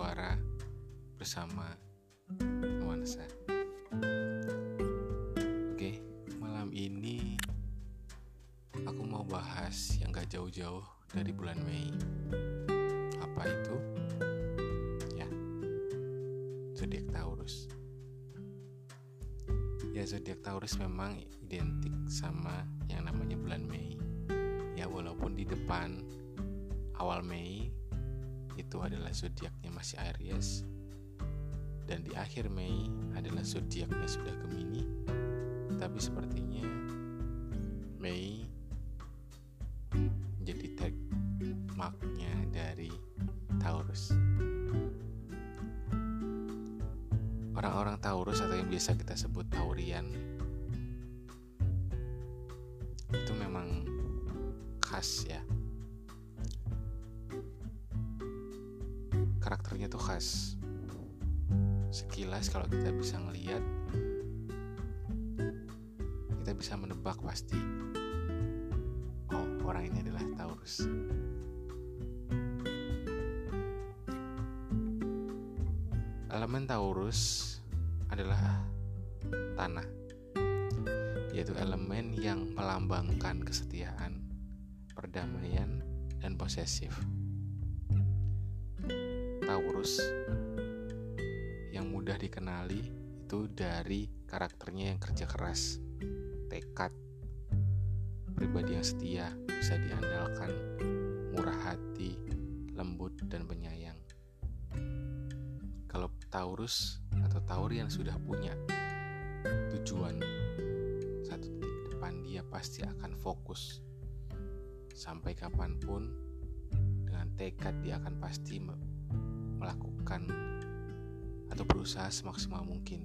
suara bersama nuansa. Oke, malam ini aku mau bahas yang gak jauh-jauh dari bulan Mei. Apa itu? Ya, zodiak Taurus. Ya, zodiak Taurus memang identik sama yang namanya bulan Mei. Ya, walaupun di depan awal Mei itu adalah zodiaknya masih Aries. Dan di akhir Mei adalah zodiaknya sudah Gemini. Tapi sepertinya Mei menjadi tag marknya dari Taurus. Orang-orang Taurus atau yang biasa kita sebut Taurian itu memang khas ya karakternya tuh khas sekilas kalau kita bisa ngeliat. Kita bisa menebak pasti oh orang ini adalah Taurus. Elemen Taurus adalah tanah yaitu elemen yang melambangkan kesetiaan perdamaian dan posesif Taurus yang mudah dikenali itu dari karakternya yang kerja keras, tekad, pribadi yang setia, bisa diandalkan, murah hati, lembut, dan penyayang. Kalau Taurus atau Taurian sudah punya tujuan satu titik depan dia pasti akan fokus sampai kapan pun dengan tekad dia akan pasti melakukan atau berusaha semaksimal mungkin.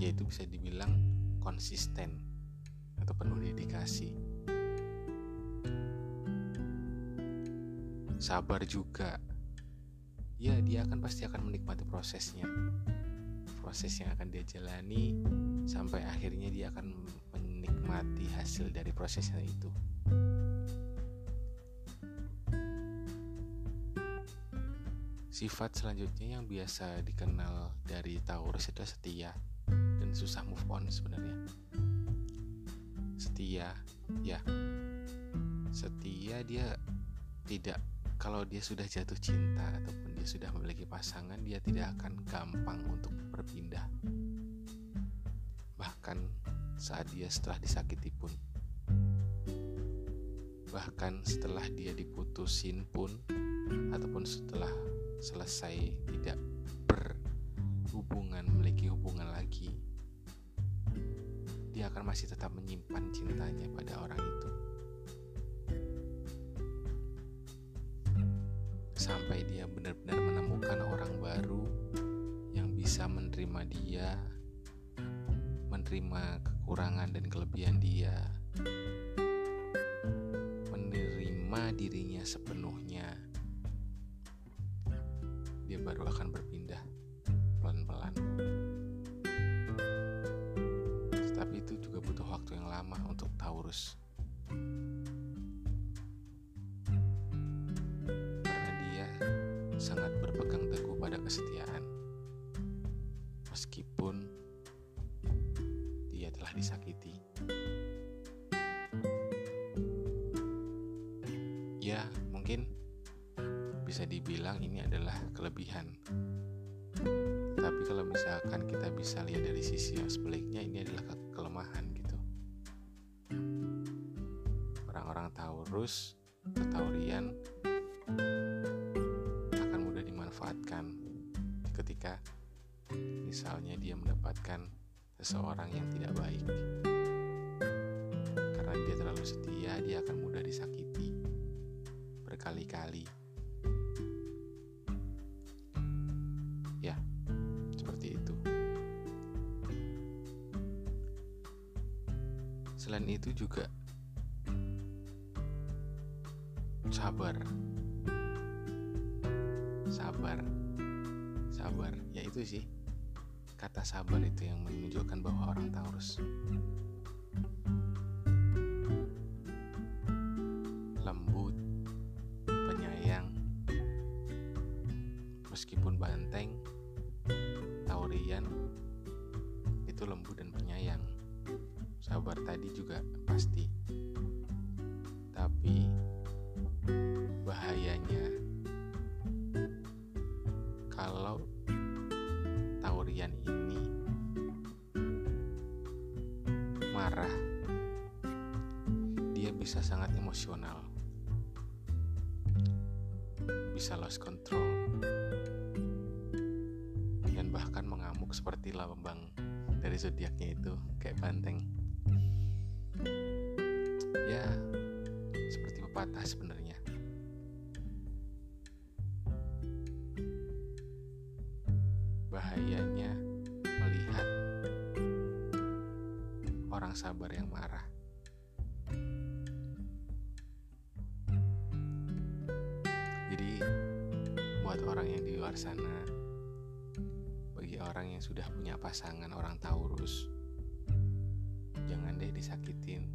Yaitu bisa dibilang konsisten atau penuh dedikasi. Sabar juga. Ya dia akan pasti akan menikmati prosesnya. Proses yang akan dia jalani sampai akhirnya dia akan menikmati hasil dari prosesnya itu Sifat selanjutnya yang biasa dikenal dari Taurus adalah setia dan susah move on sebenarnya. Setia, ya. Setia dia tidak kalau dia sudah jatuh cinta ataupun dia sudah memiliki pasangan, dia tidak akan gampang untuk berpindah. Bahkan saat dia setelah disakiti pun. Bahkan setelah dia diputusin pun ataupun setelah selesai tidak berhubungan memiliki hubungan lagi dia akan masih tetap menyimpan cintanya pada orang itu. Sampai dia benar-benar menemukan orang baru yang bisa menerima dia menerima kekurangan dan kelebihan dia menerima dirinya sepenuhnya dia baru akan berpindah pelan-pelan. Tetapi itu juga butuh waktu yang lama untuk Taurus. Karena dia sangat berpegang teguh pada kesetiaan. Meskipun dia telah disakiti. Bisa dibilang ini adalah kelebihan. Tapi kalau misalkan kita bisa lihat dari sisi yang sebaliknya ini adalah ke kelemahan gitu. Orang-orang Taurus Taurian akan mudah dimanfaatkan ketika misalnya dia mendapatkan seseorang yang tidak baik. Karena dia terlalu setia, dia akan mudah disakiti berkali-kali Selain itu juga sabar. Sabar. Sabar. Ya itu sih. Kata sabar itu yang menunjukkan bahwa orang Taurus lembut, penyayang meskipun banteng taurian itu lembut dan penyayang sabar tadi juga pasti. Tapi bahayanya kalau taurian ini marah dia bisa sangat emosional bisa lost control dan bahkan mengamuk seperti lambang dari zodiaknya itu kayak banteng pepatah sebenarnya. Bahayanya melihat orang sabar yang marah. Buat orang yang di luar sana, bagi orang yang sudah punya pasangan orang Taurus, jangan deh disakitin,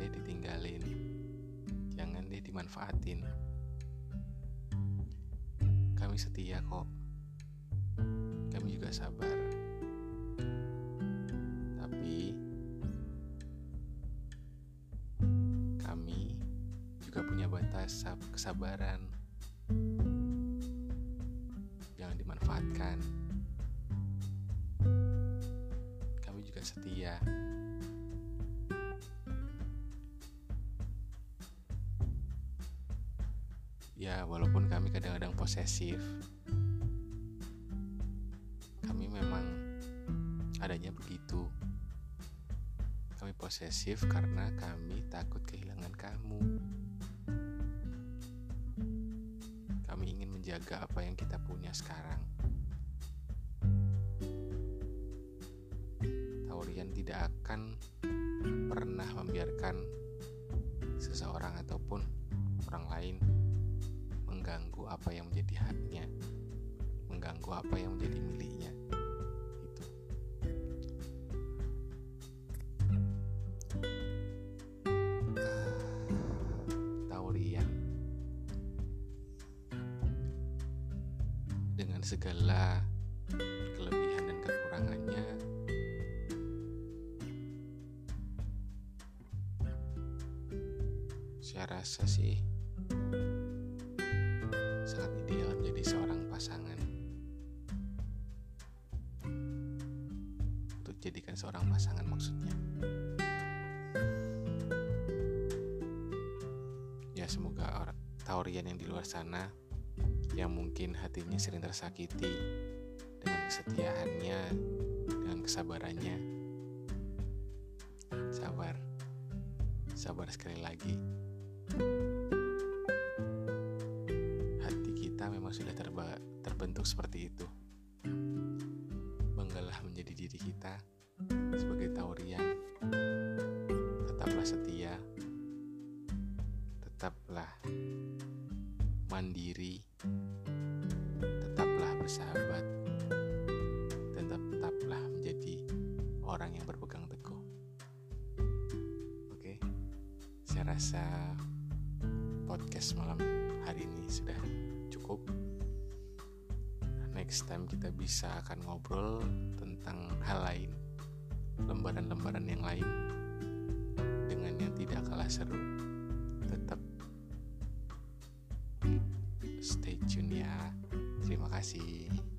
deh ditinggalin, jangan deh dimanfaatin. Kami setia kok, kami juga sabar. Tapi kami juga punya batas kesabaran. Jangan dimanfaatkan. Kami juga setia ya walaupun kami kadang-kadang posesif kami memang adanya begitu kami posesif karena kami takut kehilangan kamu menjaga apa yang kita punya sekarang. Taurian tidak akan pernah membiarkan seseorang ataupun orang lain mengganggu apa yang menjadi haknya, mengganggu apa yang menjadi miliknya. dengan segala kelebihan dan kekurangannya saya rasa sih jadikan seorang pasangan maksudnya ya semoga orang taurian yang di luar sana yang mungkin hatinya sering tersakiti dengan kesetiaannya, dengan kesabarannya. Sabar, sabar sekali lagi. Hati kita memang sudah terbentuk seperti itu. Banggalah menjadi diri kita sebagai taurian. Tetaplah setia, tetaplah mandiri, tetaplah bersahabat, dan tetaplah menjadi orang yang berpegang teguh. Oke, saya rasa podcast malam hari ini sudah cukup. Next time kita bisa akan ngobrol tentang hal lain, lembaran-lembaran yang lain dengan yang tidak kalah seru. Tetap stay tune ya. Terima kasih.